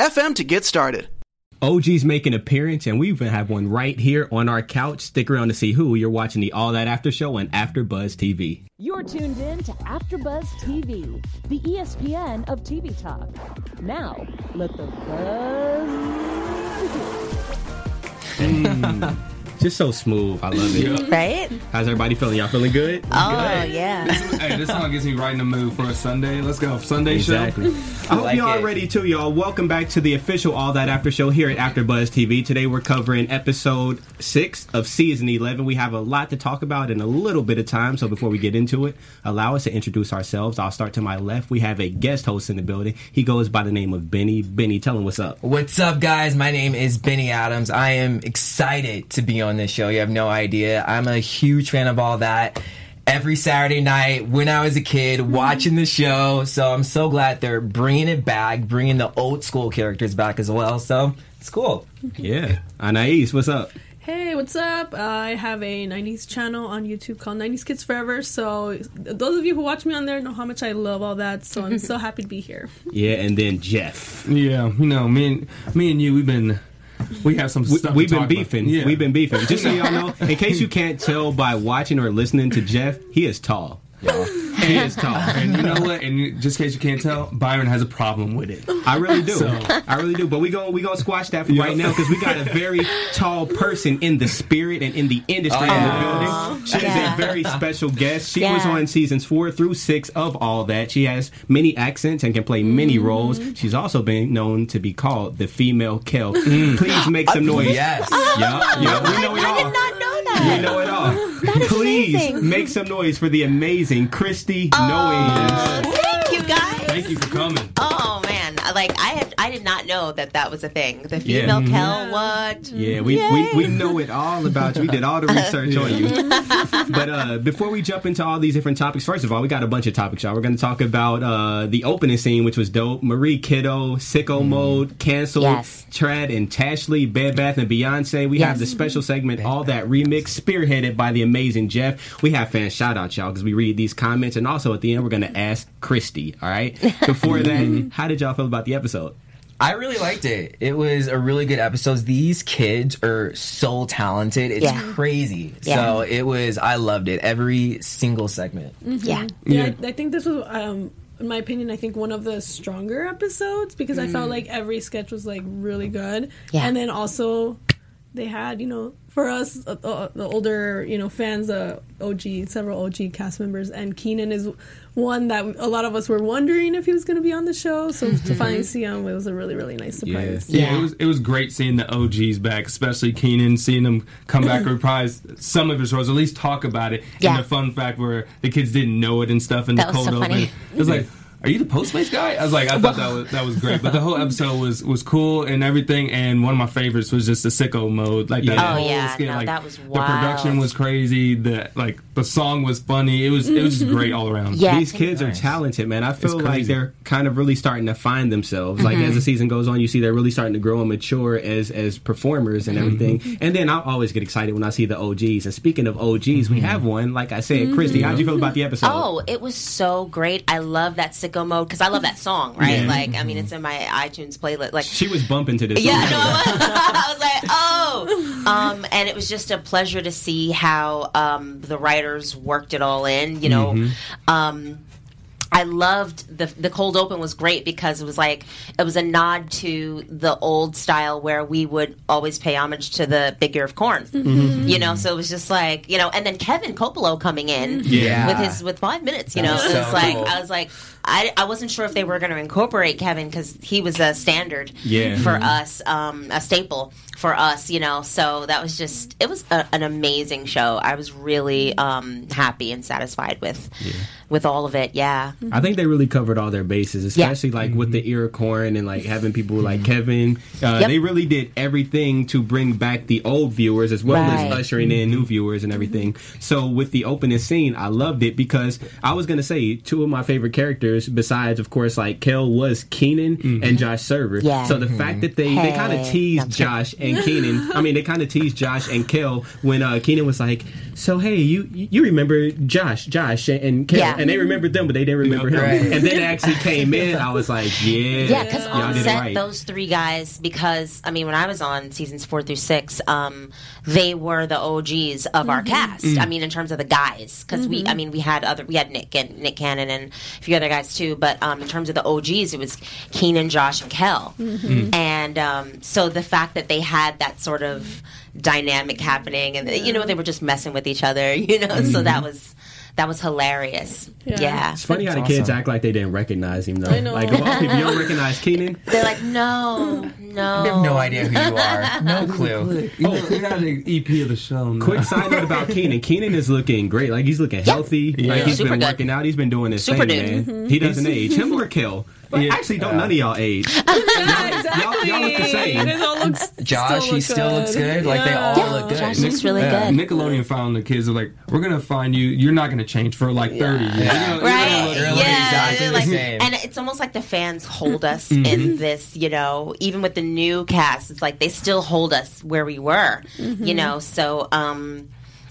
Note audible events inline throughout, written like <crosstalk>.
anchor.fm to get started. OG's make an appearance, and we even have one right here on our couch. Stick around to see who. You're watching the All That After Show on AfterBuzz TV. You're tuned in to AfterBuzz TV, the ESPN of TV talk. Now, let the buzz begin. Hmm. <laughs> Just so smooth. I love it. <laughs> Right? How's everybody feeling? Y'all feeling good? Oh, yeah. hey, this song gets me right in the mood for a Sunday. Let's go. Sunday Exactly. <laughs> show. I hope like y'all it. ready too, y'all. Welcome back to the official All That After Show here at AfterBuzz TV. Today we're covering episode six of season eleven. We have a lot to talk about in a little bit of time, so before we get into it, allow us to introduce ourselves. I'll start to my left. We have a guest host in the building. He goes by the name of Benny. Benny, tell him what's up. What's up, guys? My name is Benny Adams. I am excited to be on this show. You have no idea. I'm a huge fan of all that. Every Saturday night when I was a kid, mm-hmm. watching the show. So I'm so glad they're bringing it back, bringing the old school characters back as well. So it's cool. Yeah, Anais, what's up? Hey, what's up? I have a 90s channel on YouTube called 90s Kids Forever. So, those of you who watch me on there know how much I love all that. So, I'm <laughs> so happy to be here. Yeah, and then Jeff. Yeah, you know, me and me and you, we've been, <laughs> we have some We, stuff. we've to been beefing. Yeah. We've been beefing. Just so y'all know, in case you can't tell by watching or listening to Jeff, he is tall. Y'all. <laughs> He is tall. And you know what? And you- just in case you can't tell, Byron has a problem with it. I really do. So- I really do. But we go we gonna squash that for Yeah. right now because we got a very tall person in the spirit and in the industry in the building. She is a very special guest. She was on seasons four through six of all that. She has many accents and can play many mm-hmm. roles. She's also been known to be called the female Kel. Mm. Please make some noise. Yes. Yeah, yeah, we know it I did not know that. We know it all. That is Please amazing. make some noise for the amazing Christy Oh, Knowings. thank you guys. Thank you for coming. Man, like I had, I did not know that that was a thing. The female Mhm. Kel, what? Yeah, we, we, we know it all about you. We did all the research on you. <laughs> But uh, before we jump into all these different topics, first of all, we got a bunch of topics, y'all. We're going to talk about uh, the opening scene, which was dope. Marie Kiddo, Sicko Mode, Canceled, Yes. Trad and Tashley, Bed Bath and Beyonce. We have the special segment, All That Remix, spearheaded by the amazing Jeff. We have fan shout outs, y'all, because we read these comments. And also at the end, we're going to ask Christy, all right? <laughs> Before that, how did y'all feel about the episode? I really liked it. It was a really good episode. These kids are so talented. It's Yeah. crazy. Yeah. So it was, I loved it. Every single segment. Yeah. Yeah, Yeah. I, I think this was, um, in my opinion, I think one of the stronger episodes because I felt like every sketch was like really good. Yeah. And then also, they had, you know, for us, uh, uh, the older, you know, fans, uh, OG, several OG cast members, and Kenan is one that a lot of us were wondering if he was going to be on the show. So <laughs> to finally see him, it was a really, really nice surprise. Yeah, Yeah. it was it was great seeing the OGs back, especially Kenan, seeing them come back <laughs> reprise some of his roles, at least talk about it. Yeah. And the fun fact where the kids didn't know it and stuff in That the was cold so open. funny. It was like, <laughs> are you the Postmates guy? I was like, I thought that was that was great. But the whole episode was was cool and everything. And one of my favorites was just the sicko mode, like that Yeah. Oh, yeah. skit, No, like, that was The production was crazy. The like the song was funny. It was it was just great all around. Yeah. These kids are talented, man. I feel like they're kind of really starting to find themselves. Like Mm-hmm. as the season goes on, you see they're really starting to grow and mature as as performers and mm-hmm. everything. And then I always get excited when I see the OGs. And speaking of OGs, we mm-hmm. have one. Like I said, Christy, how'd you feel mm-hmm. about the episode? Oh, it was so great. I love that sicko mode because I love that song, right? Yeah. Like, I mean, it's in my iTunes playlist. Like, she was bumping to this. yeah, no, <laughs> I was like, oh. Um, and it was just a pleasure to see how um, the writers worked it all in. You know, um, I loved the the cold open was great because it was like it was a nod to the old style where we would always pay homage to the big ear of corn. You know, so it was just like you know, and then Kevin Kopelow coming in Yeah. with his with five minutes. You know, was it was so like cool. I was like I, I wasn't sure if they were going to incorporate Kevin because he was a standard Yeah. for Mhm. us, um, a staple for us, you know. So that was just it was a, an amazing show. I was really um, happy and satisfied with with all of it. Yeah, I think they really covered all their bases, especially like with the Iroquois and like having people like Kevin. Uh, Yep. They really did everything to bring back the old viewers as well Right. as ushering in new viewers and everything. So with the opening scene, I loved it because I was gonna say two of my favorite characters, besides of course like Kel, was Kenan and Josh Server. Yeah. So the fact that they they kind of Hey. teased Josh and Kenan. I mean, they kind of teased Josh and Kel when uh, Kenan was like, "So hey, you you remember Josh, Josh and Kel?" Yeah. And they remembered them, but they didn't remember him. Right. And then it actually came in. I was like, <laughs> "Yeah, yeah. Because y'all on set, right." those three guys, because I mean, when I was on seasons four through six, um, they were the OGs of our cast. I mean, in terms of the guys, because we, I mean, we had other, we had Nick and Nick Cannon and a few other guys too. But um, in terms of the OGs, it was Kenan, Josh, and Kel. And um, so the fact that they had that sort of dynamic happening, and you know, they were just messing with each other, <laughs> you know, so mm-hmm. that was that was hilarious. Yeah. Yeah. It's funny how the That's kids act like they didn't recognize him though. I know. Like of all people, you don't <laughs> recognize Kenan. They're like, no, no. I have no idea who you are. <laughs> No clue. Oh, you know, we got an EP of the show. Now. Quick side note about Kenan. Kenan is looking great. Like he's looking healthy. Like he's Super been good. working out. He's been doing his Super thing, dude. man. Mm-hmm. He doesn't age. Him or Kel. But Yeah. actually, don't none of y'all age. Yeah, <laughs> exactly. y'all- y'all look the same. You guys all look, <laughs> Josh, still he still looks good. Like, they all Yeah, look good. Josh looks really Yeah, good. Nickelodeon found the kids are like, we're gonna find you. You're not gonna change for like 30 years. Yeah. You're gonna- you're right gonna look- They're yeah exactly they're the like- same. and it's almost like the fans hold us in this you know even with the new cast it's like they still hold us where we were you know so um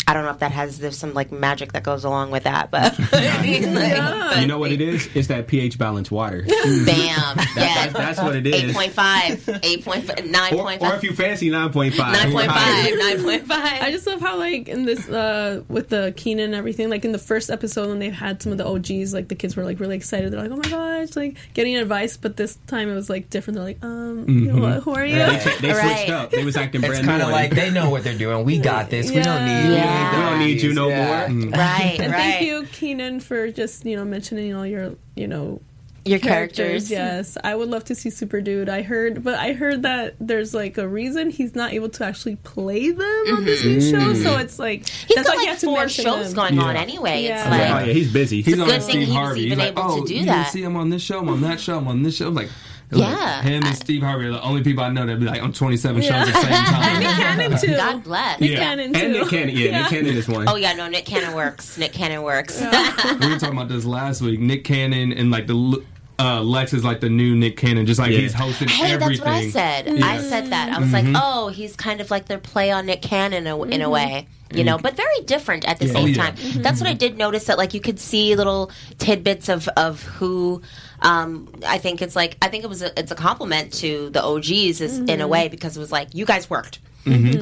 I don't know if that has there's some like magic that goes along with that, but <laughs> I mean, like, You know what it is? It's that pH balanced water. <laughs> bam, yeah, that's- that's what it is. Eight point five, eight point five, nine Or, point or five, if you fancy 9.5. nine point higher. <laughs> nine point five. I just love how like in this uh with the Kenan and everything, like in the first episode when they had some of the OGs, like the kids were like really excited. They're like, "Oh my gosh!" Like getting advice, but this time it was like different. They're like, "Um, you know what? Who are you?" They, cha- they Right. switched up. They was acting It's brand kind of new. like they know what they're doing. We got this. We don't need Yeah. You. we don't need you no Yeah. more. right, And right. thank you, Kenan, for just you know mentioning all your you know Your characters, characters. Yes, I would love to see Super Dude. I heard, but I heard that there's like a reason he's not able to actually play them on this new show. So it's like Mm-hmm. He's that's got like have to four shows them. going on anyway. Yeah. It's Oh, yeah, he's busy. He's a on good Steve thing he was Harvey. even He's like, able to oh, do you that." didn't see him on this show. I'm on that show. I'm on this show. I'm like, Yeah. him and Steve Harvey are the only people I know that be like on 27 Yeah. shows at the same time. <laughs> Nick Cannon too. God bless. Nick Yeah. Cannon too. And Nick Cannon. Yeah, Yeah. Nick Cannon is one. Oh yeah, no, Nick Cannon works. Nick Cannon works. <laughs> we were talking about this last week. Nick Cannon and like the uh, Lex is like the new Nick Cannon. Just like Yeah. he's hosting Hey, everything. that's what I said. I said that. I was Mm-hmm. like, oh, he's kind of like their play on Nick Cannon in a, in a way, you know, but very different at the same Oh, yeah. time. That's what I did notice that like you could see little tidbits of of who. Um, I think it's like I think it was a, it's a compliment to the OGs is, in a way because it was like you guys worked.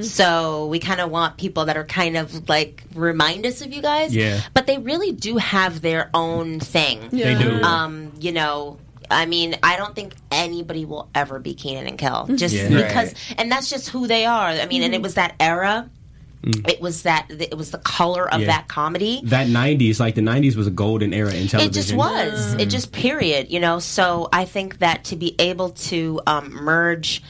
So we kind of want people that are kind of like remind us of you guys, Yeah. But they really do have their own thing. They do. Um, you know, I mean, I don't think anybody will ever be Kenan and Kel, just Yeah. because, Right. and that's just who they are. I mean, and it was that era. It was that it was the color of Yeah. that comedy. that 90s, like the 90s was a golden era in television. It just was. It just period. You know. So I think that to be able to um, merge,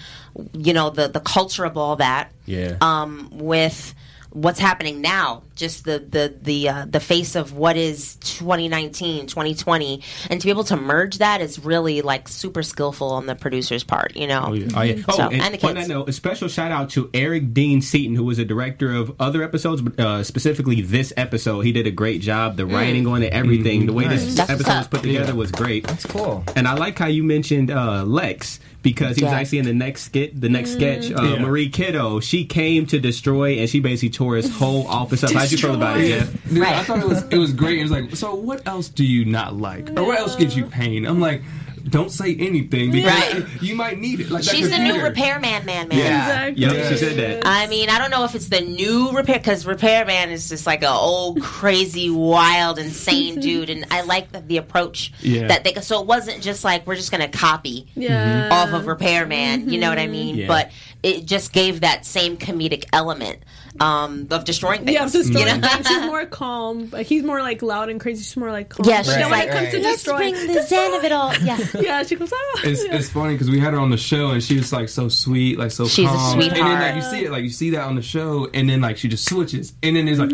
you know, the the culture of all that, Yeah. um, with what's happening now, just the the the uh, the face of what is 2019, 2020, and to be able to merge that is really like super skillful on the producer's part. You know. Oh, yeah. Oh, yeah. Oh, So, and, and the on kids. that note, a special shout out to Eric Dean Seaton, who was a director of other episodes, but uh, specifically this episode. He did a great job. The writing on it, everything. The way this Mm. That's episode was put together was great. That's cool. And I like how you mentioned uh, Lex because he was Yeah. actually in the next skit, the next sketch. Uh, Yeah. Marie Kiddo, she came to destroy, and she basically tore his whole office up. <laughs> How'd you feel about it, Jeff? Dude, I thought it was it was great. It was like, so what else do you not like, or what else gives you pain? I'm like, don't say anything because Right. you might need it. Like She's the new computer. repairman, man, man. Exactly. Yep, she said that. I mean, I don't know if it's the new repair because repairman is just like a old, crazy, wild, insane <laughs> dude, and I like the, the approach Yeah. that they. So it wasn't just like we're just gonna copy Yeah. off of repairman. You know what I mm-hmm. mean? Yeah. But it just gave that same comedic element um, of destroying things. Yeah, of destroying you know? things. She's <laughs> more calm, but he's more like loud and crazy. She's more like calm. Yeah, she's then like, it comes to right. Let's bring the <laughs> zen of it all. Yeah. <laughs> yeah, she goes. Ah. It's, yeah. it's funny because we had her on the show and she was like so sweet, like so She's a calm. And then like you see it, like you see that on the show, and then like she just switches, and then it's like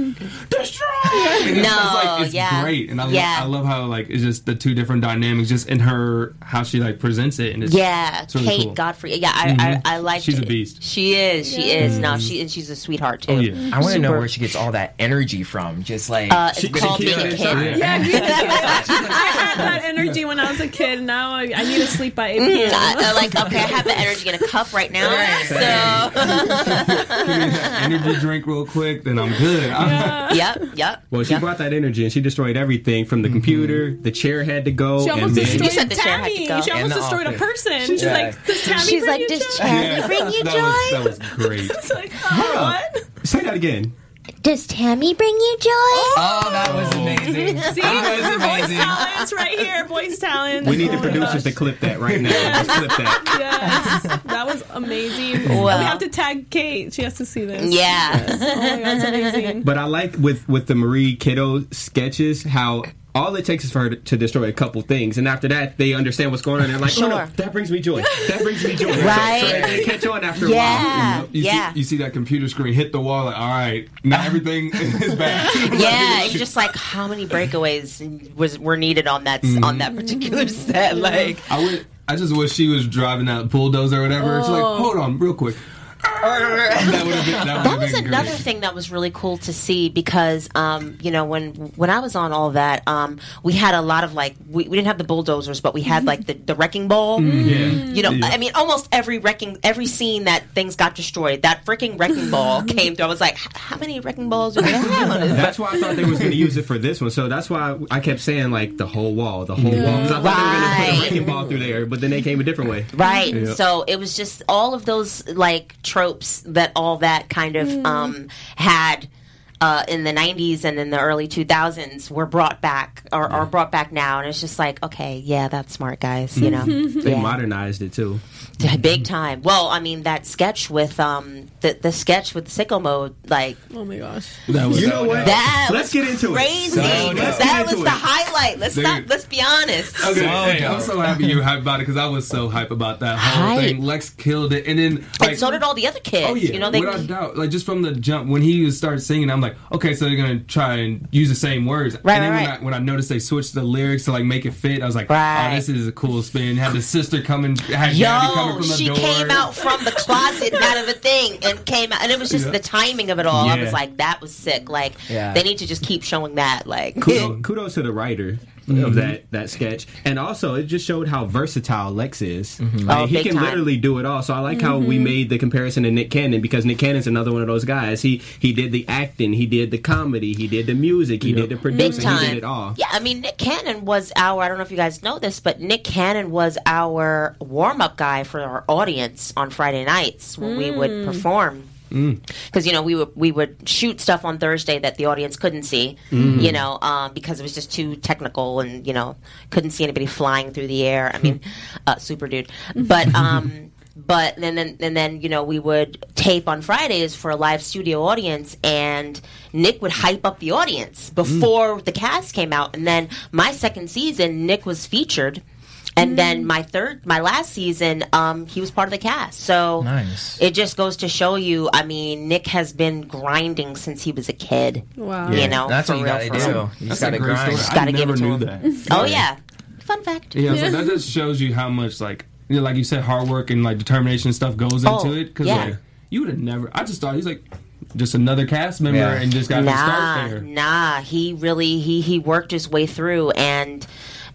destroy. And <laughs> it's, No, like it's yeah. great, and I, Yeah. love, I love how like it's just the two different dynamics, just in her how she like presents it, and it's Yeah, it's really Kate cool. Godfrey. Yeah, I, I, mm-hmm. I like. She's a beast. She is. She is. No, mm-hmm. she and she's a sweetheart too. Oh yeah. I want to know where she gets all that energy from. Just like Uh, it's She- called being a kid. Yeah, agree with you. I had that energy when I was a kid. Now I, I need to sleep by 8 p.m. I, I like <laughs> okay, I have the energy in a cup right now. Right. So <laughs> Give me that energy drink real quick, then I'm good. I'm- yep, yep. Well, she yep. brought that energy and she destroyed everything from the mm-hmm. computer. The chair had to go, She and almost then destroyed said the chair had to Tammy. go. She almost the destroyed a person. She's Yeah. like, does Tammy She's bring like, you "Does joy?" Tammy Yeah, bring you that joy? Was, that was great. <laughs> It's like, oh, what? say that again. Does Tammy bring you joy? Oh, that was amazing. <laughs> See, That was amazing. voice talents right here. Voice talents. We need the Oh my producers to clip that right now. Just clip that. <laughs> Yes, that was amazing. Well- we have to tag Kate. She has to see this. Yeah. Oh my god, that's amazing. But I like with with the Marie Kiddo sketches how all it takes is for her to, to destroy a couple things, and after that they understand what's going on. They're like, "Oh no, that brings me joy. That brings me joy." <laughs> Right. So, so they catch on after a while. Yeah. You, Yeah. see, you see that computer screen hit the wall, like, all right, now <laughs> everything is bad. <laughs> Yeah, you're just like how many breakaways was were needed on that mm-hmm. on that particular set? Like, I would. I just wish she was driving that bulldozer or whatever. She's like, oh. hold on, real quick. <laughs> that been. That, that was another great. thing that was really cool to see because um, you know when when I was on all that um, we had a lot of like we, we didn't have the bulldozers but we had like the, the wrecking ball Yeah. you know I mean almost every wrecking every scene that things got destroyed that freaking wrecking ball <laughs> came through I was like how many wrecking balls do we have on this That's why I thought they was going to use it for this one. So that's why I kept saying like the whole wall, the whole wall. Because I thought they were going to put a wrecking ball through there, but then they came a different way. Right. Yeah. So it was just all of those like tropes that all that kind of um, had uh, in the 90s and in the early 2000s were brought back or are brought back now. And it's just like, okay, yeah, that's smart, guys. You know, <laughs> They yeah. modernized it too. Big time. Well, I mean, that sketch with um, the, the sketch with sicko mode, like, Oh my gosh. That was You know what? that Let's was get into it. crazy. So that was the it. highlight. Let's Dude. not, let's be honest. Okay, So hey, I'm so happy you were hype about it because I was so hype about that whole Hype. thing. Lex killed it, and then like, and so did all the other kids. Oh yeah, You know, they, without a doubt. Like just from the jump when he started singing, I'm like, okay, so they're gonna try and use the same words. Right, and then right, when right. I when I noticed they switched the lyrics to like make it fit, I was like, Right. oh, this is a cool spin. Had the sister coming, had Gabby coming Yo, Oh, from the she door. came out from the closet <laughs> out of a thing and came out, and it was just Yeah. the timing of it all. I was like, that was sick. Like, Yeah. they need to just keep showing that. Like, Kudos, <laughs> kudos to the writer of mm-hmm. that that sketch, and also it just showed how versatile Lex is. Mm-hmm. Like, Oh, he can time. literally do it all. So I like how we mm-hmm. made the comparison to Nick Cannon because Nick Cannon's another one of those guys. He he did the acting, he did the comedy, he did the music, he did the producing, he did it all. Yeah, I mean, Nick Cannon was our. I don't know if you guys know this, but Nick Cannon was our warm up guy for our audience on Friday nights when we would mm. perform. Because you know we would we would shoot stuff on Thursday that the audience couldn't see, you know, um, because it was just too technical and you know couldn't see anybody flying through the air. I mean, uh, super dude, but. Um, <laughs> but then, then, and then, you know, we would tape on Fridays for a live studio audience, and Nick would hype up the audience before the cast came out. And then my second season, Nick was featured, and then my third, my last season, um, he was part of the cast. So Nice. it just goes to show you. I mean, Nick has been grinding since he was a kid. Wow. You know, That's what you gotta do. real. You That's just gotta a great grind. story. Gotta I give never it to knew him. that. Oh yeah, fun fact. Yeah, so that just shows you how much like you know, like you said, hard work and like determination and stuff goes into Oh, it. Because yeah. like you would have never. I just thought he's like just another cast member Yeah. and just got to nah, start there. Nah, he really he he worked his way through and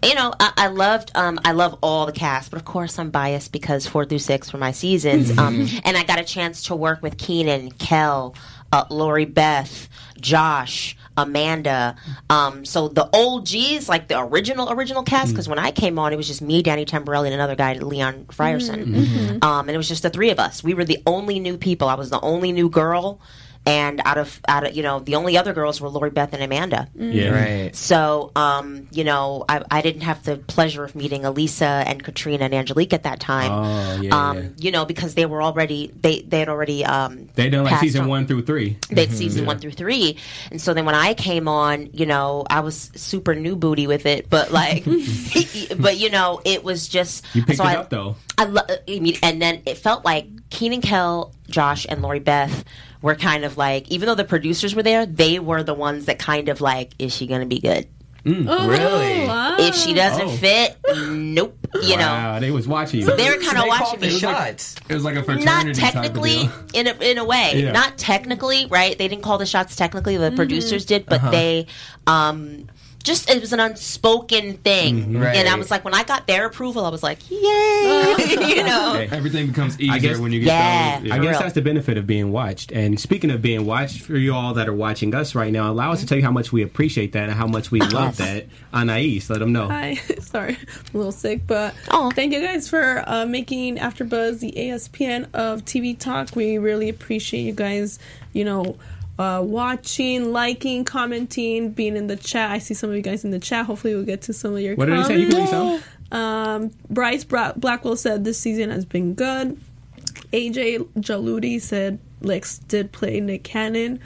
you know, I, I loved um, I love all the cast, but of course I'm biased because four through six were my seasons. <laughs> um, and I got a chance to work with Kenan, Kel, uh, Lori Beth, Josh, Amanda. Um, so the old G's, like the original original cast, because when I came on, it was just me, Danny Tamborelli, and another guy, Leon Frierson. Um, and it was just the three of us. We were the only new people. I was the only new girl. And out of out of you know the only other girls were Lori Beth and Amanda. Yeah. Right. So, um, you know, I, I didn't have the pleasure of meeting Elisa and Katrina and Angelique at that time. Oh, yeah, um, yeah. You know, because they were already they they had already um, They done like season on. one through three. They had season one through three, and so then when I came on, you know, I was super new booty with it, but like, <laughs> <laughs> but you know, it was just You picked so it I, up though. I lo- I mean, and then it felt like Kenan Kel, Josh, and Lori Beth were kind of like, even though the producers were there, they were the ones that kind of like, is she going to be good? Really? Wow. If she doesn't Oh. fit, nope. You know, they was watching you. they were kind of they watching the me. shots. It was like a fraternity Not type of technically, deal. in a, in a way. <laughs> Yeah. Not technically, right? They didn't call the shots technically. The producers did, but Uh-huh. they um, just it was an unspoken thing. Mm-hmm. Right. And I was like, when I got their approval, I was like, yay! <laughs> <laughs> you know. Okay. Everything becomes easier guess- when you get Yeah. those. I guess real. that's the benefit of being watched. And speaking of being watched, for you all that are watching us right now, allow us to tell you how much we appreciate that and how much we love that. Anais, let them know. Hi, <laughs> sorry, I'm a little sick, but oh, thank you guys for uh, making AfterBuzz the ESPN of TV Talk. We really appreciate you guys. You know. Uh, watching, liking, commenting, being in the chat. I see some of you guys in the chat. Hopefully, we'll get to some of your What did he comments. say? You can read some? Um, Bryce Bra- Blackwell said this season has been good. AJ Jaludi said Lex did play Nick Cannon.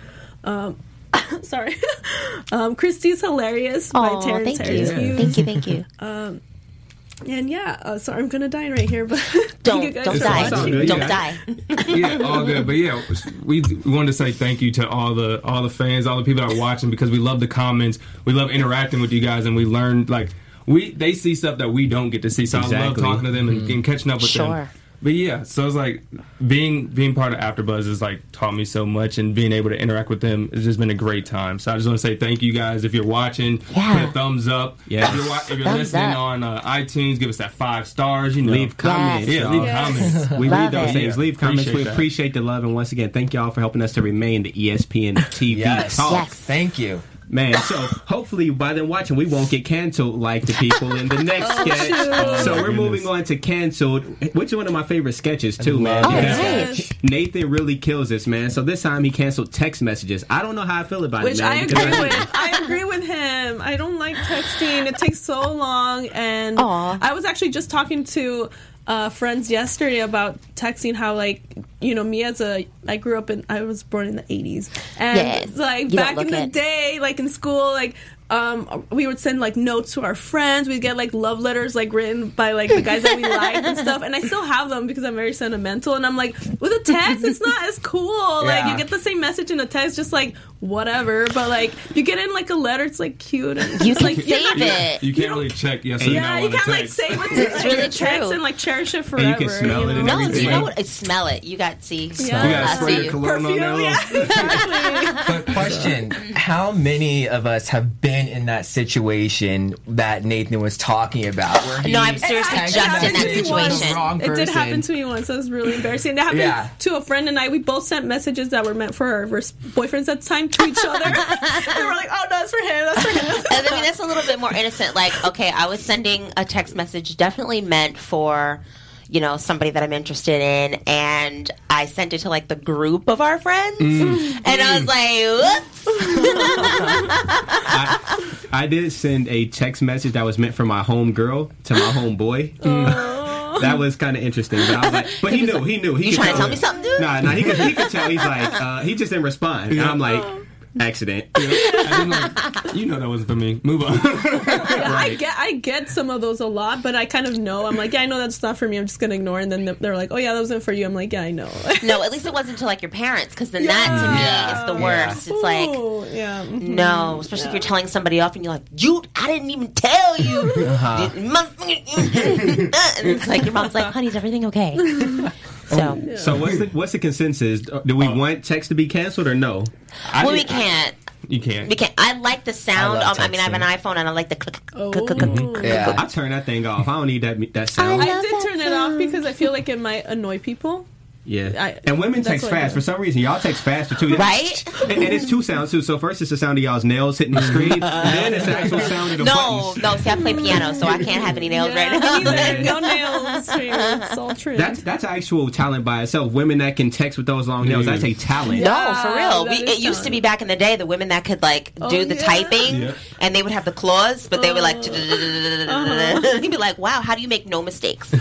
Um, <laughs> sorry. <laughs> um, Christie's hilarious by Terrence thank Harris you. Hughes. Thank you, thank you. And yeah, uh, sorry, I'm gonna die right here, but <laughs> Don't don't die. It's all watching. Don't Yeah. die. yeah, all good. But yeah, we we wanted to say thank you to all the all the fans, all the people that are watching because we love the comments. We love interacting with you guys, and we learned like we they see stuff that we don't get to see. So I love talking to them and, and catching up with them. Sure. But yeah, so it's like being being part of AfterBuzz has like taught me so much, and being able to interact with them has just been a great time. So I just want to say thank you guys. If you're watching, Yeah. put a thumbs up. Yeah. If you're, wa- if you're Thumbs listening up. on uh, iTunes, give us that five stars. You know, Leave comments. yeah, leave Yes. comments. <laughs> We Love read those it. things. Leave comments. Appreciate we that. appreciate the love. And once again, thank y'all for helping us to remain the ESPN TV Yes. talk. Yes. Thank you. Man, so hopefully by them watching, we won't get canceled like the people in the next <laughs> oh, sketch. so oh, we're goodness. moving on to canceled, which is one of my favorite sketches too, man. Oh, because nice. Nathan really kills this, man. So this time he canceled text messages. I don't know how I feel about Which it, man. I because agree with. I agree with him. I don't like texting. It takes so long, and Aw. I was actually just talking to uh, friends yesterday about texting. How like you know me as a I grew up in I was born in the eighties, and Yes. like You back in the it. day, like in school, like. Um, we would send like notes to our friends. We'd get like love letters like written by like the guys that we <laughs> liked and stuff. And I still have them because I'm very sentimental. And I'm like, with a text, it's not as cool. Like you get the same message in a text, just like whatever. But like you get in like a letter, it's like cute and You it's like save not, it. You can't really check yes or Yeah, no you can't like text. save it to <laughs> It's like, really your text true. and like cherish it And forever. you can smell it and No, everything. you know what? Smell it. You got see. Yeah. You gotta spray see your you. cologne on Perfume, there. yeah, exactly. But question: How many of us have been in that situation that Nathan was talking about? Where he No, I'm seriously texted just in that messages to the situation. It did happen to me once. It was really <laughs> embarrassing. It happened Yeah. to a friend and I. We both sent messages that were meant for our boyfriends at the time to each other. <laughs> <laughs> and we're like, "Oh, no, that's for him. That's for him." And I mean, that's a little bit more innocent. Like, okay, I was sending a text message definitely meant for, you know, somebody that I'm interested in, and I sent it to like the group of our friends, Mm. and I was like, whoops. <laughs> I, I did send a text message that was meant for my home girl to my <laughs> home boy. That was kind of interesting, but I was like, but he knew, he knew. He You could trying to tell tell me something, dude? Nah, nah, he could, he could tell. He's like, uh, he just didn't respond. And I'm like, accident. And then, like, you know that wasn't for me. Move on. <laughs> I get I get some of those a lot, but I kind of know. I'm like, yeah, I know that's not for me. I'm just gonna ignore. it. And then they're like, oh yeah, that wasn't for you. I'm like, yeah, I know. No, at least it wasn't to like your parents, because then that to me Yeah. is the Yeah. worst. It's like. Ooh, yeah. mhm. No, especially if you're telling somebody off and you're like, "You, I didn't even tell you." Uh-huh. <laughs> And it's like your mom's like, "Honey, is everything okay?" <laughs> So, So what's the what's the consensus? Do we want text to be canceled or no? I well, we can't. You can't. We can't. I like the sound. I Um, I mean, I have an iPhone and I like the click, Oh. click, click, click, click. Yeah. I turn that thing off. I don't need that that sound. I did turn it off because I feel like it might annoy people. Yeah, I- and women text fast for some reason. Y'all text faster too, Right? And, and it's two sounds too. So first it's the sound of y'all's nails hitting the screen, <laughs> then it's the actual sound of the No, buttons. no. See, I play piano, so I can't have any nails Yeah, right now. me no <laughs> nails. It's all trimmed. That's that's actual talent by itself. Women that can text with those long nails, that's a talent. No, for real. We, is it used to be back in the day, the women that could like do Oh, the yeah. typing, Yeah. and they would have the claws, but they were like, Uh-huh. <laughs> you'd be like, wow, how do you make no mistakes?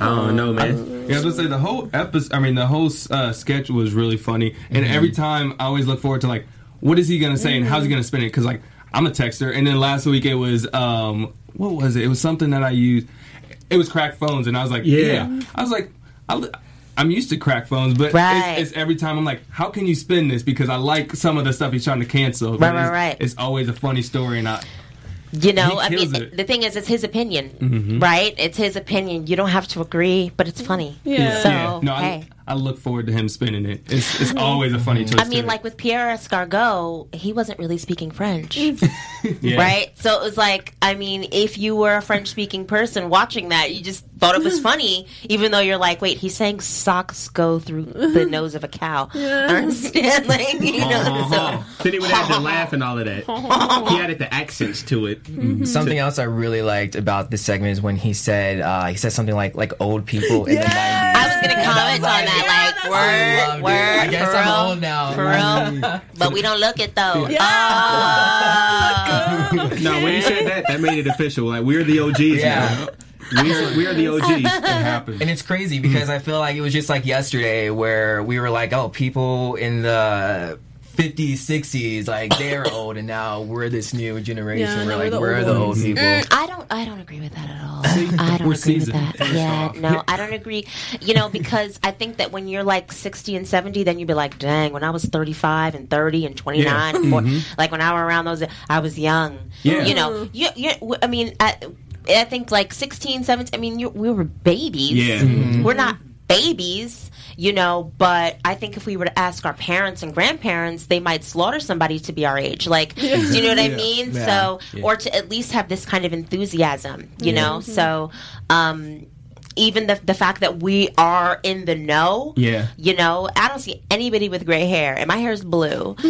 I don't know, man. Yeah, I was gonna say the whole episode. I mean, the whole uh, sketch was really funny, and every time I always look forward to like, what is he gonna say and how's he gonna spin it? Because like I'm a texter, and then last week it was um, what was it? It was something that I used. It was crack phones, and I was like, Yeah. yeah. I was like, I. I'm used to crack phones, but Right. it's, it's every time I'm like, how can you spin this? Because I like some of the stuff he's trying to cancel. Right, right, it's, right. It's always a funny story, and I. You know, He I mean, it. the thing is, it's his opinion, mm-hmm. right? It's his opinion. You don't have to agree, but it's funny. Yeah. So, yeah, no, hey. I, I look forward to him spinning it. It's, it's <laughs> always a funny twist. I mean, like with Pierre Escargot, he wasn't really speaking French, <laughs> <laughs> Yeah. right? So it was like, I mean, if you were a French speaking person watching that, you just thought it was funny, even though you're like, wait, he's saying socks go through the nose of a cow. Understand? Like, you know, Uh-huh. so. Then he would have to laugh and all of that. He added the accents to it. Something else I really liked about this segment is when he said uh, he said something like like old people in the nineties. I was gonna comment on that, like word, loved it. word. I guess for I'm real, old now. for real. but we don't look it though. Oh. <laughs> No, when you said that, that made it official. Like we're the OGs Yeah. now. We're we're the OGs. it happens. And it's crazy because I feel like it was just like yesterday where we were like, oh, people in the 50s, 60s, like they're <laughs> old, and now we're this new generation. Yeah, we're now like, we're the we're old the old people. Mm, I don't. I don't agree with that at all. I don't We're agree with seasoned. that. Yeah, no, I don't agree. You know, because I think that when you're like 60 and 70, then you'd be like, dang, when I was 35 and 30 and 29, and 40, mm-hmm. like when I were around those, I was young. Yeah. You know, mm-hmm. you, you, I mean, I, I think like 16, 17. I mean, you, we were babies. Yeah. Mm-hmm. We're not babies, you know, but I think if we were to ask our parents and grandparents, they might slaughter somebody to be our age. Like, do you know what I <laughs> mean? So, or to at least have this kind of enthusiasm, you know? So, um, even the the fact that we are in the know, Yeah. you know, I don't see anybody with gray hair, and my hair is blue. <laughs> so,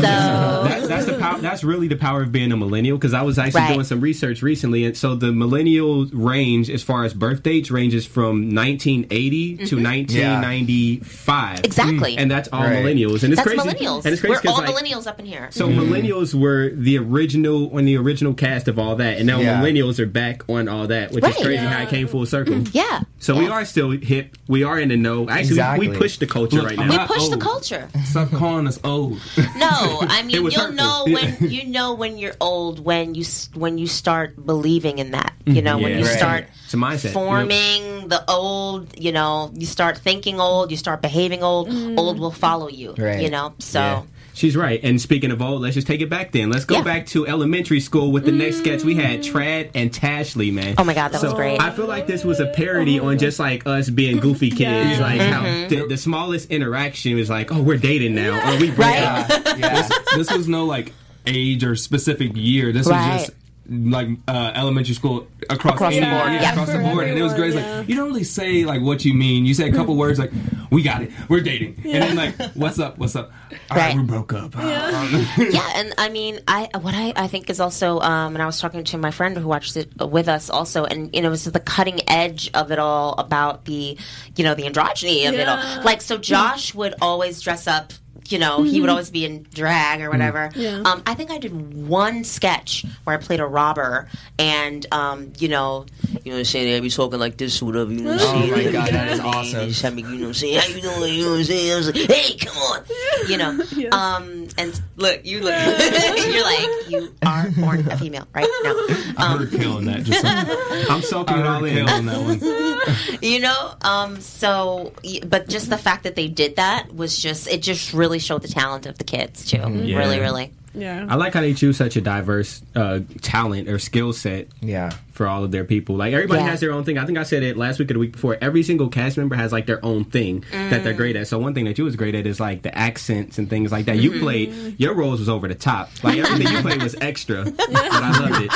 That, that's the power. That's really the power of being a millennial. Because I was actually Right. doing some research recently, and so the millennial range, as far as birth dates, ranges from 1980 to mm-hmm. 1995. exactly. and that's all Right. millennials. And it's that's crazy. millennials. And it's crazy We're 'cause, all like, millennials up in here. So mm-hmm. millennials were the original on the original cast of all that, and now Yeah. millennials are back on all that, which Right. is crazy Yeah. how it came full circle. yeah. So we are still hip. We are in the know. Actually, Exactly. we, we push the culture Look, right I'm now. We not push the culture. Stop calling us old. <laughs> No, I mean you'll hurtful. know when you know when you're old when you when you start believing in that. You know when you Right. start It's a mindset. forming the old. You know you start thinking old. You start behaving old. Mm-hmm. Old will follow you. Right. You know so. Yeah. She's right. And speaking of old, let's just take it back then. Let's go Yeah. back to elementary school with the next sketch. We had Trad and Tashley, man. Oh my God, that was So, great. I feel like this was a parody on just like us being goofy kids. Yeah. Like how Mm-hmm. the, the smallest interaction was like, oh, we're dating now. Or we break Right. up. <laughs> Yeah. this was no like age or specific year. This Right. was just like uh, elementary school across, Across the any- board, yeah. across the For board, and it was great. It's everyone, Like you don't really say like what you mean. You say a couple <laughs> words like "We got it, we're dating," and then like "What's up? What's up?" All <laughs> right, Right. we broke up. <laughs> yeah, and I mean, I what I, I think is also, um, and I was talking to my friend who watched it with us also, and you know, it was the cutting edge of it all about the, you know, the androgyny of it all. Like, so Josh would always dress up. You know, he would always be in drag or whatever. Yeah. Um, I think I did one sketch where I played a robber, and um, you know, you know, what I'm saying I be talking like this, or whatever. You know, what I'm Oh saying? my God, that is You know what I mean? awesome. They just had me, you know, what I'm saying how you doing? You know what I'm saying? I was like, hey, come on, you know. <laughs> Yes. Um, and look, you look, <laughs> you're like you are born a female, right? No, I um, heard killing that. Just like, I'm soaking it all in. killing that one. <laughs> you know. Um, so, but just the fact that they did that was just it just really showed the talent of the kids too. Yeah. Really, really. Yeah. I like how they choose such a diverse uh, talent or skill set Yeah. for all of their people. Like everybody Yeah. has their own thing. I think I said it last week or the week before. Every single cast member has like their own thing that they're great at. So one thing that you was great at is like the accents and things like that. You played your roles was over the top. Like everything you played was extra, <laughs> but I loved it.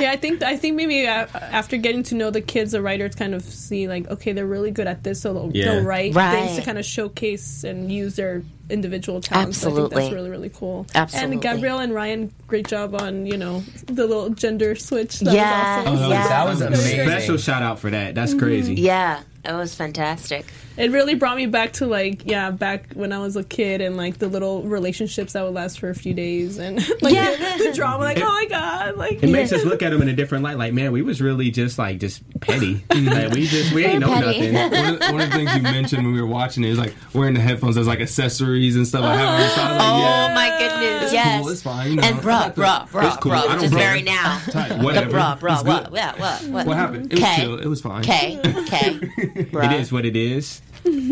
Yeah, I think I think maybe uh, after getting to know the kids, the writers kind of see like, okay, they're really good at this, so they'll, Yeah. they'll write Right. things to kind of showcase and use their individual talents. I think Absolutely. that's really really cool. Absolutely. And Gabrielle and Ryan, great job on you know the little gender switch. That Yes, oh, was awesome. yeah. That was amazing. Special shout out for that. That's mm-hmm. crazy. Yeah, it was fantastic. It really brought me back to like yeah, back when I was a kid and like the little relationships that would last for a few days and <laughs> like Yeah. the, the drama. Like oh my god, like It makes us look at them in a different light. Like, man, we was really just like just petty. Mm-hmm. like, we just we ain't know petty. nothing. <laughs> one, of, one of the things you mentioned when we were watching it is like wearing the headphones as like accessories and stuff. I have on the side. Oh my goodness, it's yes. cool, it's fine. You know, and I bruh, got the- bruh, bruh, It's cool. I bruh, don't just bruh. very now. Tight, The Whatever. bruh, bruh, It's what, good. what, what, what? What happened? It was Okay. chill. It was fine. Okay, <laughs> okay. <laughs> It is what it is.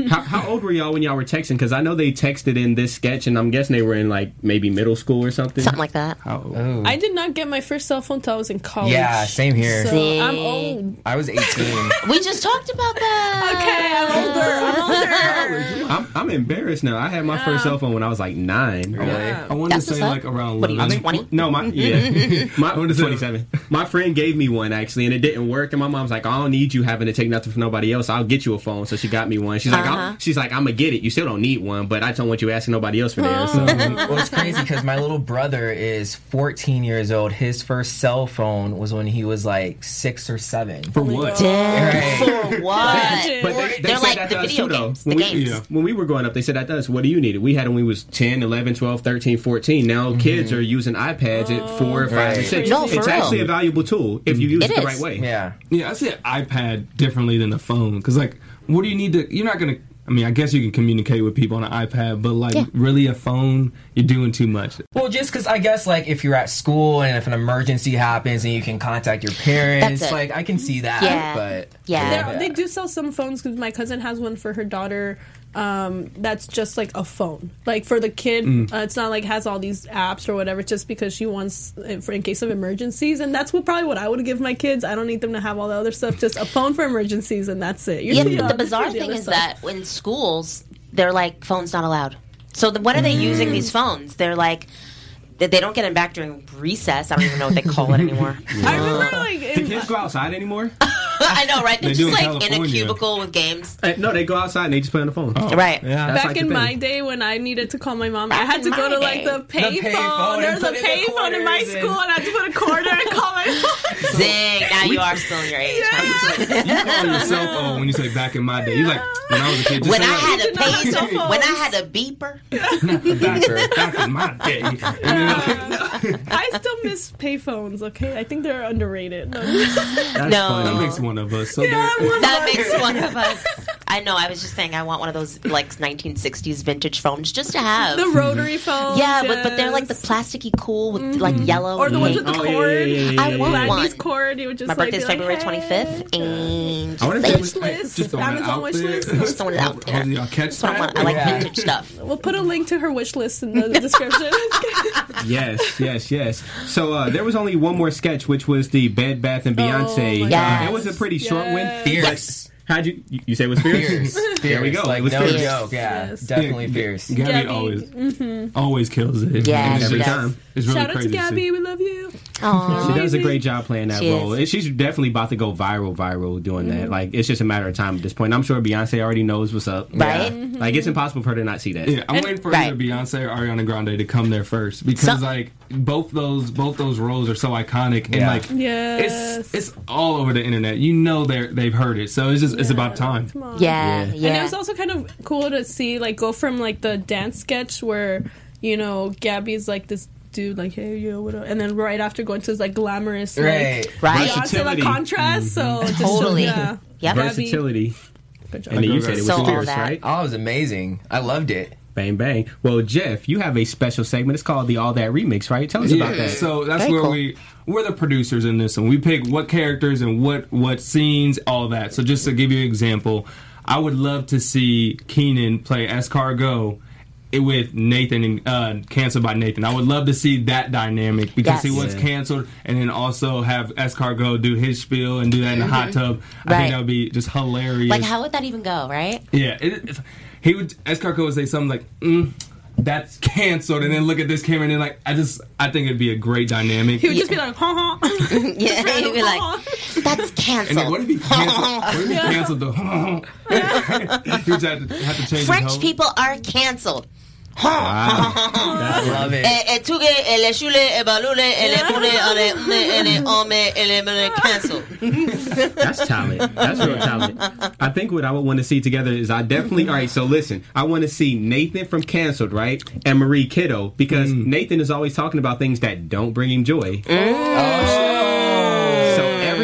How, how old were y'all when y'all were texting? Because I know they texted in this sketch, and I'm guessing they were in like maybe middle school or something. Something like that. How- Ooh. I did not get my first cell phone until I was in college. Yeah, same here. So See? I'm old. I was 18. <laughs> We just talked about that. Okay, I'm older. I'm older. <laughs> I'm, I'm embarrassed now. I had my first cell phone when I was like nine. Really? I wanted That's to say like around What are you, 11. 20? No, my yeah, <laughs> my What is it? 27. My friend gave me one actually, and it didn't work. And my mom's like, "I don't need you having to take nothing from nobody else. I'll get you a phone." So she got me one. She's like, Uh-huh. I'll, "She's like, I'm gonna get it. You still don't need one, but I don't want you asking nobody else for theirs." So well, it's crazy because my little brother is 14 years old. His first cell phone was when he was like six or seven. For what? Damn. For what? <laughs> But they, they They're said like that the to us video too, though. games, When the we, games. Yeah. when we were growing up, they said that to us. What do you need? We had when we was 10, 11, 12, 13, 14. Now kids are using iPads at four, five, Right. and six. No, for it's real. actually a valuable tool if you use it, It the right way. Yeah. Yeah, I see an iPad differently than a phone because, like, what do you need to? You're not gonna. I mean, I guess you can communicate with people on an iPad, but like, Yeah. really, a phone, you're doing too much. Well, just because I guess like if you're at school and if an emergency happens and you can contact your parents, That's like I can see that. Yeah. But Yeah. There- They do sell some phones because my cousin has one for her daughter. Um, that's just like a phone. Like for the kid, Mm. uh, it's not like has all these apps or whatever. Just because she wants it for in case of emergencies, and that's what probably what I would give my kids. I don't need them to have all the other stuff. Just a phone for emergencies, and that's it. You're Yeah, too young the bizarre thing other is stuff. that in schools, they're like, phones not allowed. So the, when are they using these phones? They're like, they they don't get them back during recess. I don't even know what they call it anymore. <laughs> I remember <laughs> like Do in, kids go outside anymore? <laughs> I know, right? They're They do just in like in a California. cubicle with games. Uh, no, they go outside and they just play on the phone. Right. yeah. That's back like the in thing. my day when I needed to call my mom, I had to in go my to like day. the payphone. payphone There and was a put in the payphone in my quarters and- school, and I had to put a quarter and call my mom. Dang, now you are still in your age. huh? You call your cell phone when you say back in my day. You like when I was a kid. Just When I like, had a did not have cell pager, phones. when I had a beeper, back, back in my day. And then, like, <laughs> I still miss payphones. Okay, I think they're underrated. No. That's No. that makes one of us. So Yeah, one that of makes one of us. I know. I was just saying, I want one of those like 1960s vintage phones just to have. the rotary phones. yeah, but but they're like the plasticky cool with like yellow or the ones with the Oh, yeah, cord. yeah, yeah, yeah, I want yeah. one. Cord. You would just My like, birthday's be like, February hey. 25th, and I wanna just say say- Wish list. Just throwing it Amazon out wish there. list. just throwing it out there. Hopefully y'all catch That's I want. I like Yeah. vintage stuff. We'll put a link to her wish list in the <laughs> description. Yes, yes, yes. So uh, there was only one more sketch, which was the Bed Bath and Beyonce. my Uh, Yes. it was a pretty short one. Yes. Fierce. How'd you you you say it was fierce? Fierce. There we go. Like It was no fierce. joke. Yeah. Yes. Definitely fierce. Gabby, Gabby. always, mm-hmm. always kills it. Yeah, It's she Every does. time. It's really Shout out to. Gabby. see. We love you. Aw. She does a great job playing that She role. is. She's definitely about to go viral, viral doing that. Mm-hmm. Like it's just a matter of time at this point. I'm sure Beyonce already knows what's up. Right? Yeah. Mm-hmm. Like it's impossible for her to not see that. Yeah, I'm And- waiting for Right. either Beyonce or Ariana Grande to come there first because So- like both those both those roles are so iconic and like Yes. it's it's all over the internet. You know they are they've heard it, so it's just it's about time. Yeah, Yeah. yeah. And it was also kind of cool to see, like, go from like the dance sketch where you know Gabby's like this dude, like, hey, yo, what up? And then right after going to this like glamorous, Right. like, Right. Beyonce, Versatility. the contrast. So mm-hmm. it just Totally. yeah. Yep. Gabby, Versatility. good job. And you said it was So all fierce, that. right? Oh, it was amazing. I loved it. Bang bang. Well, Jeff, you have a special segment. It's called the All That Remix, right? Tell us about that. so that's Very where cool. we we're the producers in this one. We pick what characters and what what scenes, all that. So just to give you an example, I would love to see Kenan play Escargot with Nathan and uh, canceled by Nathan. I would love to see that dynamic because he was canceled, and then also have Escargot do his spiel and do that in the hot tub. I Right. think that would be just hilarious. like, how would that even go, right? Yeah, it, it, he would. Escargot would say something like, mm, that's canceled, and then look at this camera, and then like I just I think it'd be a great dynamic. He would just be like, ha ha. <laughs> <laughs> Yeah, he'd be like, that's And canceled. then what if he canceled? what if he <laughs> canceled the? he would have to, have to change French people are canceled. I love it. E, tu che le shule e balule eh, le pune ume ome mele cancel. <laughs> That's talent. That's real talent. I think what I would want to see together is I definitely. All right, so listen, I want to see Nathan from Cancelled, right, and Marie Kiddo because mm. Nathan is always talking about things that don't bring him joy. Oh, so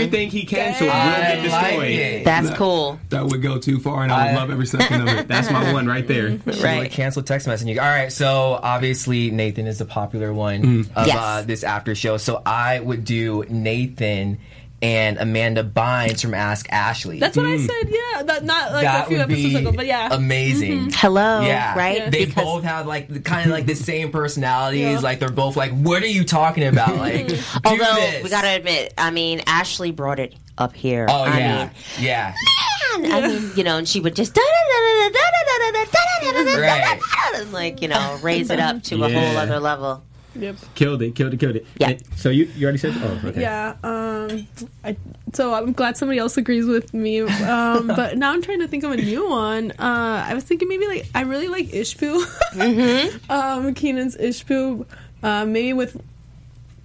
everything he canceled will get destroyed. it. That's cool. that would go too far, and I would I- love every second of it. <laughs> That's my one right there. Right. Right. cancel text messaging. All right, so obviously Nathan is the popular one of Yes. uh, this after show. So I would do Nathan and Amanda Bynes from Ask Ashley. That's what I hmm. said. Yeah, that not like that a few would episodes be ago, but yeah. amazing. Mm-hmm. Hello, Yeah, right? They Because- both have like the, kind of like the <laughs> same personalities. Yeah. Like they're both like, "What are you talking about?" <laughs> Like, do Although this. we gotta admit, I mean, Ashley brought it up here. Oh I yeah, mean, yeah. man, I mean, you know, and she would just da da da da da da da da da da da Right. da and like you know raise it up to a Yeah. whole other level. Yep. Killed it, killed it, killed it. Yeah. And- so you you already said? Oh, okay. Yeah. Um. I, so I'm glad somebody else agrees with me. Um. <laughs> but now I'm trying to think of a new one. Uh. I was thinking maybe like I really like Ishboo. <laughs> Mm-hmm. um. Kenan's Ishboo. Uh. Maybe with.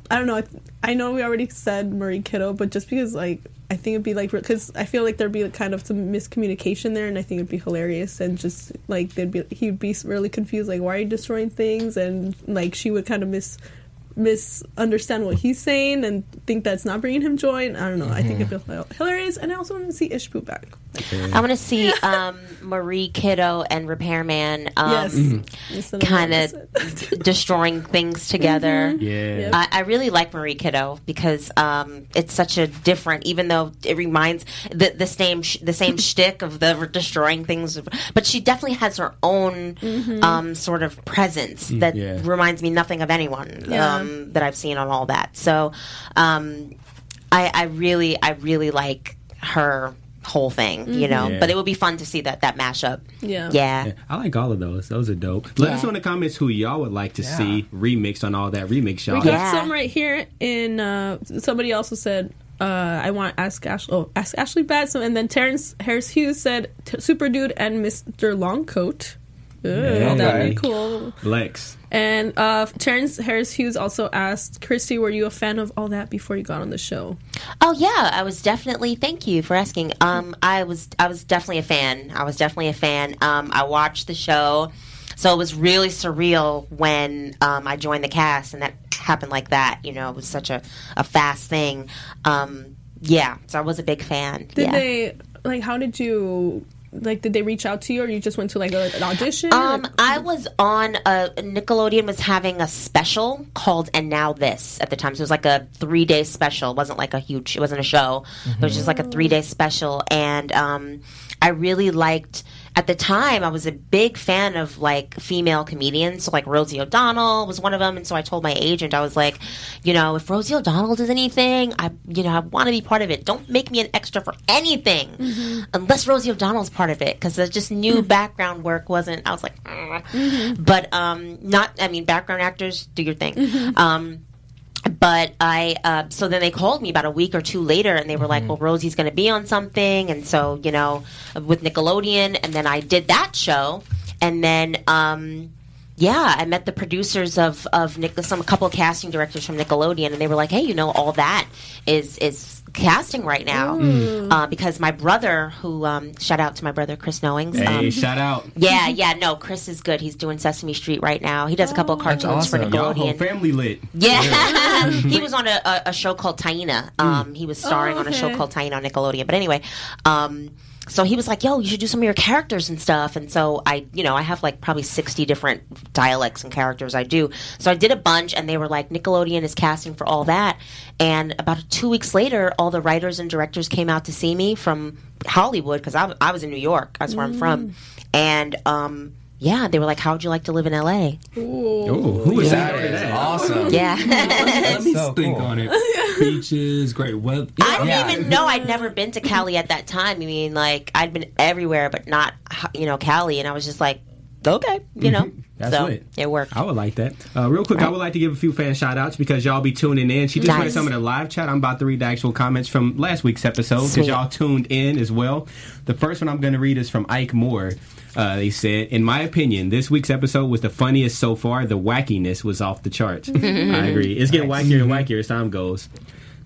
I don't know. I, I know we already said Marie Kiddo, but just because like I think it'd be like because I feel like there'd be kind of some miscommunication there, and I think it'd be hilarious and just like they'd be he'd be really confused like why are you destroying things? And like she would kind of miss misunderstand what he's saying and think that's not bringing him joy. And I don't know. I think it'd be hilarious, and I also want to see Ishboo back. I want to see um, Marie Kiddo and Repairman um, yes, Mm-hmm. Kind of <laughs> destroying things together. Yeah. Yeah. I, I really like Marie Kiddo because um, it's such a different, even though it reminds the the same sh- the same <laughs> shtick of the destroying things, but she definitely has her own um, sort of presence that Yeah. reminds me nothing of anyone Yeah. Um, that I've seen on all that. So um, I, I really I really like her whole thing, you know. Yeah. But it would be fun to see that that mashup. Yeah. Yeah. Yeah, I like all of those. Those are dope. Let us Yeah. know in the comments who y'all would like to Yeah. see remixed on all that remix, y'all. We got Yeah. some right here. In uh, somebody also said, uh, "I want ask Ashley." Oh, ask Ashley Batson, and then Terrence Harris Hughes said, T- "Super Dude and Mister Longcoat." Ooh, Yeah. that'd be cool. Lex. And uh, Terrence Harris Hughes also asked, "Christy, were you a fan of all that before you got on the show?" Oh yeah, I was definitely. Thank you for asking. Um, I was I was definitely a fan. I was definitely a fan. Um, I watched the show, so it was really surreal when um, I joined the cast and that happened like that. You know, it was such a, a fast thing. Um, yeah, so I was a big fan. Did yeah. they like? How did you like? Did they reach out to you, or you just went to like a, an audition? Um, Like- I was on a Nickelodeon was having a special called "And Now This" at the time. So it was like a three day special. It wasn't like a huge. It wasn't a show. It was just like a three day special, and um, I really liked. At the time, I was a big fan of like female comedians. So like Rosie O'Donnell was one of them, and so I told my agent, I was like, you know, if Rosie O'Donnell does anything, I, you know, I want to be part of it. Don't make me an extra for anything mm-hmm. unless Rosie O'Donnell's part of it because I just knew mm-hmm. background work wasn't. I was like, "Ugh." but um, not. I mean, background actors do your thing. Um, but I, uh, so then they called me about a week or two later, and they were like, "Well, Rosie's going to be on something," and so you know, with Nickelodeon, and then I did that show, and then. Um, yeah, I met the producers of of Nick, some a couple of casting directors from Nickelodeon, and they were like, "Hey, you know, all that is is casting right now." Uh, because my brother, who um, shout out to my brother Chris Knowings, Hey, um, shout out. yeah, yeah, no, Chris is good. He's doing Sesame Street right now. He does a couple of That's cartoons for awesome. Y'all Nickelodeon. family lit. Yeah, <laughs> he was on a, a, a show called Taina. Um, he was starring Oh, on a show called Taina on Nickelodeon. But anyway, um, so he was like, "Yo, you should do some of your characters and stuff." And so I, you know, I have like probably sixty different dialects and characters I do. So I did a bunch, and they were like, "Nickelodeon is casting for all that." And about two weeks later, all the writers and directors came out to see me from Hollywood because I, I was in New York. That's where I'm from, and. Um, yeah, they were like, "How would you like to live in LA?" Ooh, who is That that? is awesome. Yeah, <laughs> Let me so think cool. on it. Beaches, great weather. I didn't Yeah. even know I'd never been to Cali at that time. I mean, like I'd been everywhere, but not you know Cali, and I was just like, okay, you know, That's so lit. it worked. I would like that. Uh, real quick, I would like to give a few fan shout outs because y'all be tuning in. She just read Nice. some of the live chat. I'm about to read the actual comments from last week's episode because y'all tuned in as well. The first one I'm going to read is from Ike Moore. Uh, they said, in my opinion, this week's episode was the funniest so far. The wackiness was off the charts. <laughs> I agree. It's getting wackier and wackier as time goes.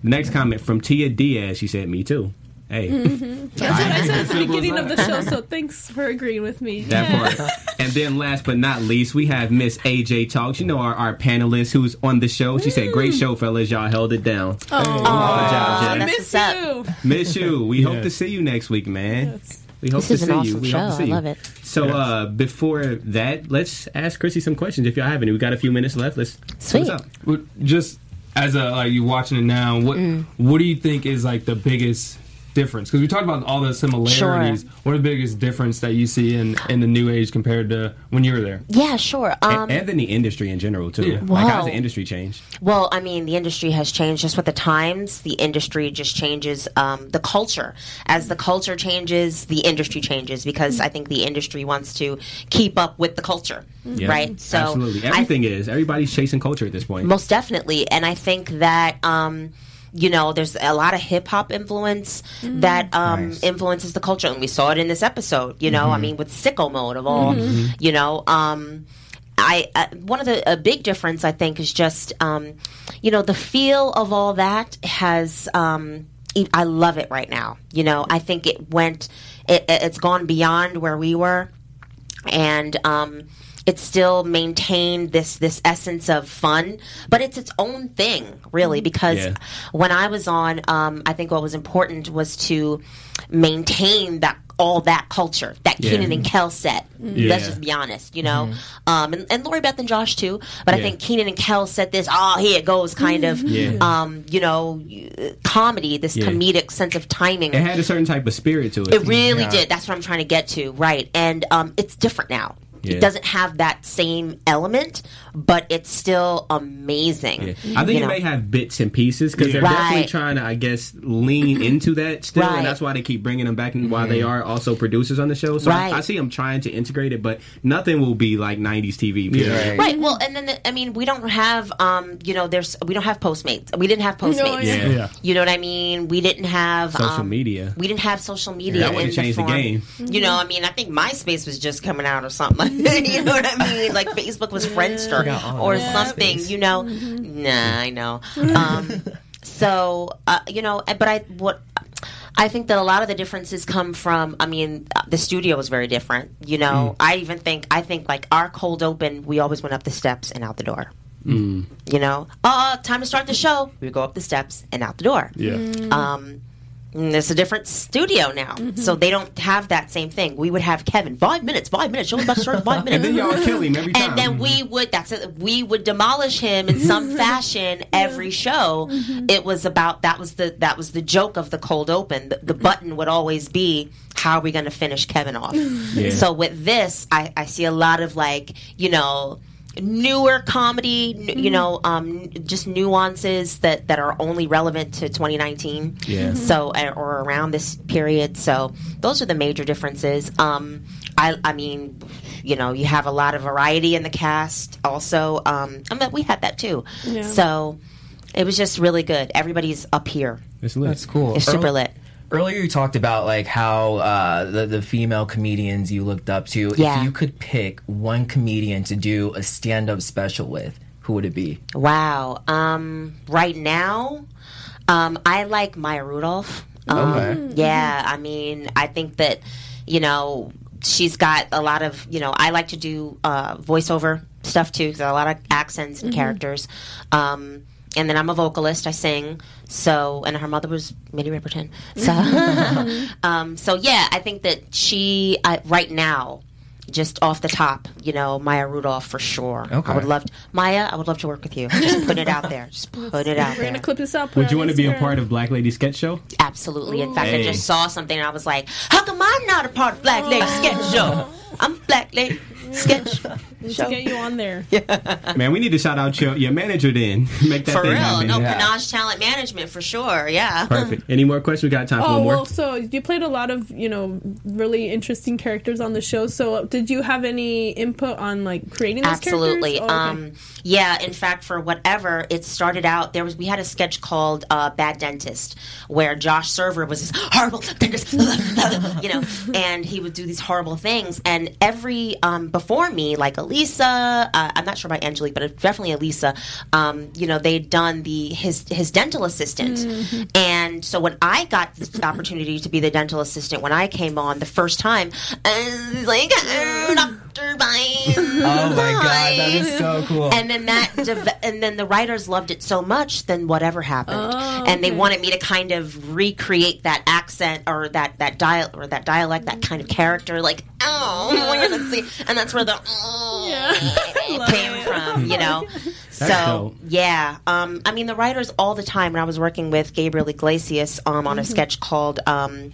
The next comment from Tia Diaz. She said, "Me too." Hey, <laughs> That's what I said at the beginning of the show. So thanks for agreeing with me. that Yeah. part. And then last but not least, we have Miss AJ Talks. You know our, our panelist who's on the show. She said, "Great show, fellas. Y'all held it down. Oh, Good job, Jay. miss you. Miss you. We hope to see you next week, man. Yes. We hope This to is an see you. awesome We show. hope to see I you. love it. So uh, before that, let's ask Chrissy some questions if y'all have any. We got a few minutes left. Let's Sweet. up. Just as a like you watching it now, what Mm. what do you think is like the biggest difference? Because we talked about all the similarities. What are the biggest difference that you see in in the new age compared to when you were there? Yeah, sure. Um, and, and then the industry in general too. Yeah. Like how's Wow. the industry changed? Well, I mean, the industry has changed just with the times. The industry just changes um, the culture. As the culture changes, the industry changes because I think the industry wants to keep up with the culture, Yeah. right? So absolutely, I- everything is. Everybody's chasing culture at this point. most definitely, and I think that. Um, you know, there's a lot of hip hop influence that um, Nice. influences the culture, and we saw it in this episode. You know, Mm-hmm. I mean, with sicko mode of all, you know, um, I uh, one of the a big difference I think is just um, you know the feel of all that has um, I love it right now. You know, I think it went it, it's gone beyond where we were, and um, it still maintained this this essence of fun, but it's its own thing really because Yeah. when I was on, um, I think what was important was to maintain that all that culture that Yeah. Kenan and Kel set. Yeah. Let's just be honest, you know, um, and, and Lori Beth and Josh too. But I think Kenan and Kel set this. Oh, here it goes, kind of, Yeah. um, you know, comedy. This Yeah. comedic sense of timing. It had a certain type of spirit to it. It really Yeah. did. That's what I'm trying to get to, right? And um, it's different now. Yeah. It doesn't have that same element, but it's still amazing. Yeah. I think you it know? may have bits and pieces because they're Right. definitely trying to, I guess, lean into that still, Right. and that's why they keep bringing them back. And while they are also producers on the show, so Right. I, I see them trying to integrate it, but nothing will be like '90s TV. Period. Right. Right. Well, and then the, I mean, we don't have, um, you know, there's we don't have Postmates. We didn't have Postmates. yeah. Yeah. You know what I mean? We didn't have Social um, media. We didn't have social media. That would've in changed the form- game. You know, I mean, I think MySpace was just coming out or something. <laughs> you know what I mean? Like Facebook was Friendster Forgot or about something. You know? Nah, I know. Um, so uh, you know, but I what. I think that a lot of the differences come from. I mean, uh, the studio was very different. You know, I even think I think like our cold open, we always went up the steps and out the door. You know, uh, time to start the show. We go up the steps and out the door. Yeah. Um, and it's a different studio now, mm-hmm. so they don't have that same thing. We would have Kevin five minutes, five minutes. Show's about to start five minutes. <laughs> And then y'all kill him every time. And then we would that's it, we would demolish him in some <laughs> fashion every show. Mm-hmm. It was about that was the that was the joke of the cold open. The, the button would always be how are we going to finish Kevin off? <laughs> Yeah. So with this, I, I see a lot of like you know newer comedy, n- you know, um, just nuances that that are only relevant to 2019. Yeah. So uh, or around this period. So those are the major differences. Um, I I mean, you know, you have a lot of variety in the cast. Also, um, I mean, we had that too. Yeah. So it was just really good. Everybody's up here. It's lit. That's cool. It's super lit. Earlier, you talked about like how uh, the the female comedians you looked up to. Yeah. If you could pick one comedian to do a stand up special with, who would it be? Wow. Um, right now, um, I like Maya Rudolph. Um, Okay. Yeah, I mean, I think that you know she's got a lot of you know. I like to do uh, voiceover stuff too because a lot of accents and characters. Um, and then I'm a vocalist. I sing. So, and her mother was Minnie Riperton. So, <laughs> um, so yeah, I think that she I, right now, just off the top, you know, Maya Rudolph for sure. Okay. I would love to, Maya. I would love to work with you. Just put it out there. <laughs> Just put it out there. We're there. gonna clip this out. put Would you want to be a part of Black Lady Sketch Show? Absolutely. In fact, Hey. I just saw something and I was like, "How come I'm not a part of Black Lady Sketch Show?" I'm Black Lady sketch Let's get you on there. <laughs> Yeah. Man, we need to shout out your, your manager then. <laughs> Make that For thing real, happen. no Yeah. Panache Talent Management for sure. Yeah. Perfect. Any more questions? We got time for Oh one more. well, so you played a lot of you know really interesting characters on the show. So did you have any input on like creating those Absolutely. characters? Oh, okay. Um, yeah. In fact, for whatever it started out, there was we had a sketch called uh, "Bad Dentist," where Josh Server was this horrible dentist, you know, and he would do these horrible things. And every um, before me, like Alisa, uh, I'm not sure about Angelique, but definitely Alisa. Um, you know, they'd done the his his dental assistant, and so when I got the <laughs> opportunity to be the dental assistant when I came on the first time, I was like, oh, Doctor Bite. Oh my god, that is so cool. And then that, dev- and then the writers loved it so much. Then whatever happened, Oh, and they wanted me to kind of recreate that accent or that that dial or that dialect, that kind of character. Like, oh, let's see, and that's where the oh, <laughs> Love came it. from, you know. <laughs> So dope. yeah, um, I mean the writers all the time. When I was working with Gabriel Iglesias um, on a sketch called. Um,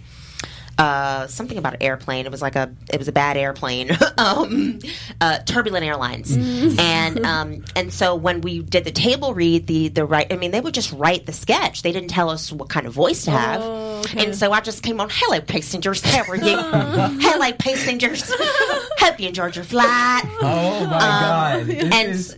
uh, something about an airplane. It was like a it was a bad airplane. <laughs> um, uh, turbulent airlines, and <laughs> um, and so when we did the table read, the the right. I mean, they would just write the sketch. They didn't tell us what kind of voice to have, Oh, okay. and so I just came on. Hello, passengers. How are you? <laughs> Hello, passengers. Hope you enjoyed your flight. oh my god, this Um, And is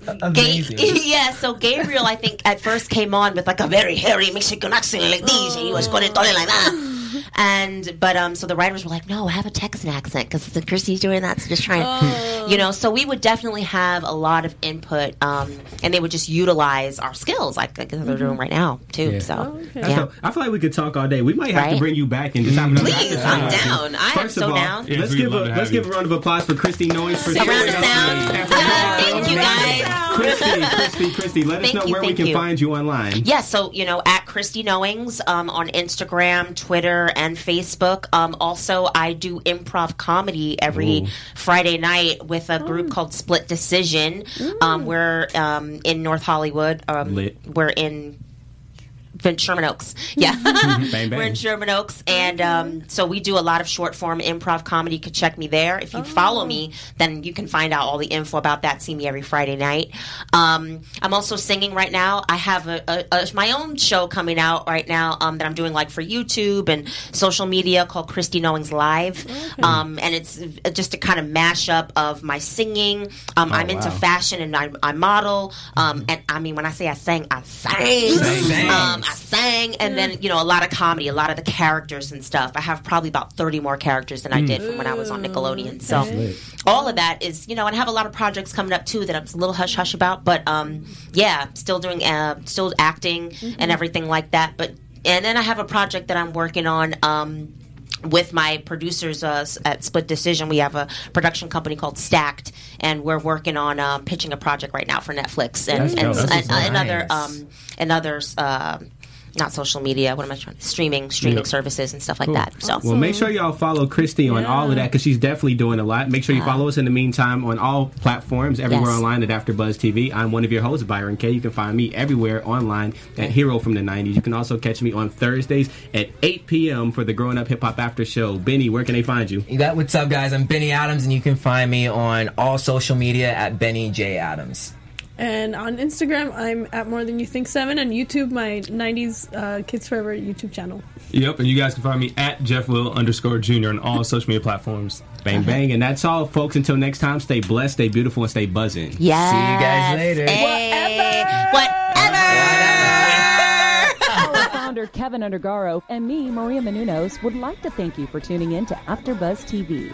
Ga- yeah, so Gabriel, I think at first came on with like a very hairy Mexican accent like this, and he was going to talk like that. And but um, so the writers were like, no, I have a Texan accent because Christy's doing that, so just trying, Oh. you know. So we would definitely have a lot of input, um, and they would just utilize our skills like, like they're doing right now too. Yeah. So Oh, okay. yeah. So, I feel like we could talk all day. We might have to bring you back and just have another Please, I'm show. down. I am First of so all, down. Yes, let's give a love to have let's you. give a round of applause for Christy Knowings for A round joining of us sound. after show. thank you, guys. Christy, Christy, Christy, let us know you, where we can you. find you online. Yeah, so you know, at Christy Knowings um, on Instagram, Twitter, and Facebook. Um, also, I do improv comedy every Ooh. Friday night with a group called Split Decision. Um, we're um, in North Hollywood. Um, We're in. In Sherman Oaks, <laughs> yeah, Bang, bang. we're in Sherman Oaks, and um, so we do a lot of short form improv comedy. You could check me there. If you follow me, then you can find out all the info about that. See me every Friday night. Um, I'm also singing right now. I have a, a, a my own show coming out right now um, that I'm doing like for YouTube and social media called Christy Knowings Live, um, and it's just a kind of mashup of my singing. Um, I'm into wow. fashion and I, I model, um, and I mean when I say I sang, I sang. Sang. I sang, and then you know a lot of comedy, a lot of the characters and stuff. I have probably about thirty more characters than I did from when I was on Nickelodeon. So all of that is you know, and I have a lot of projects coming up too that I'm a little hush hush about. But um, yeah, still doing, uh, still acting and everything like that. But and then I have a project that I'm working on. Um, with my producers uh, at Split Decision, we have a production company called Stacked, and we're working on um, pitching a project right now for Netflix and That's and, and, and nice. other um, and others. Uh, not social media. What am I trying? Streaming, streaming Yep. services and stuff like that. So Well, make sure y'all follow Christy on all of that because she's definitely doing a lot. Make sure you follow us in the meantime on all platforms, everywhere Yes. online at AfterBuzz TV. I'm one of your hosts, Byron K. You can find me everywhere online at Hero from the 90s. You can also catch me on Thursdays at 8 p.m. for the Growing Up Hip Hop After Show. Benny, where can they find you? You got what's up, guys? I'm Benny Adams, and you can find me on all social media at Benny J Adams. And on Instagram, I'm at More Than You Think Seven, and YouTube, my '90s uh, Kids Forever YouTube channel. Yep, and you guys can find me at Jeff Will underscore Junior on all social media platforms. Bang, bang. And that's all, folks. Until next time, stay blessed, stay beautiful, and stay buzzing. Yeah. See you guys later. Hey, whatever. Our founder Kevin Undergaro and me, Maria Menounos, would like to thank you for tuning in to AfterBuzz TV.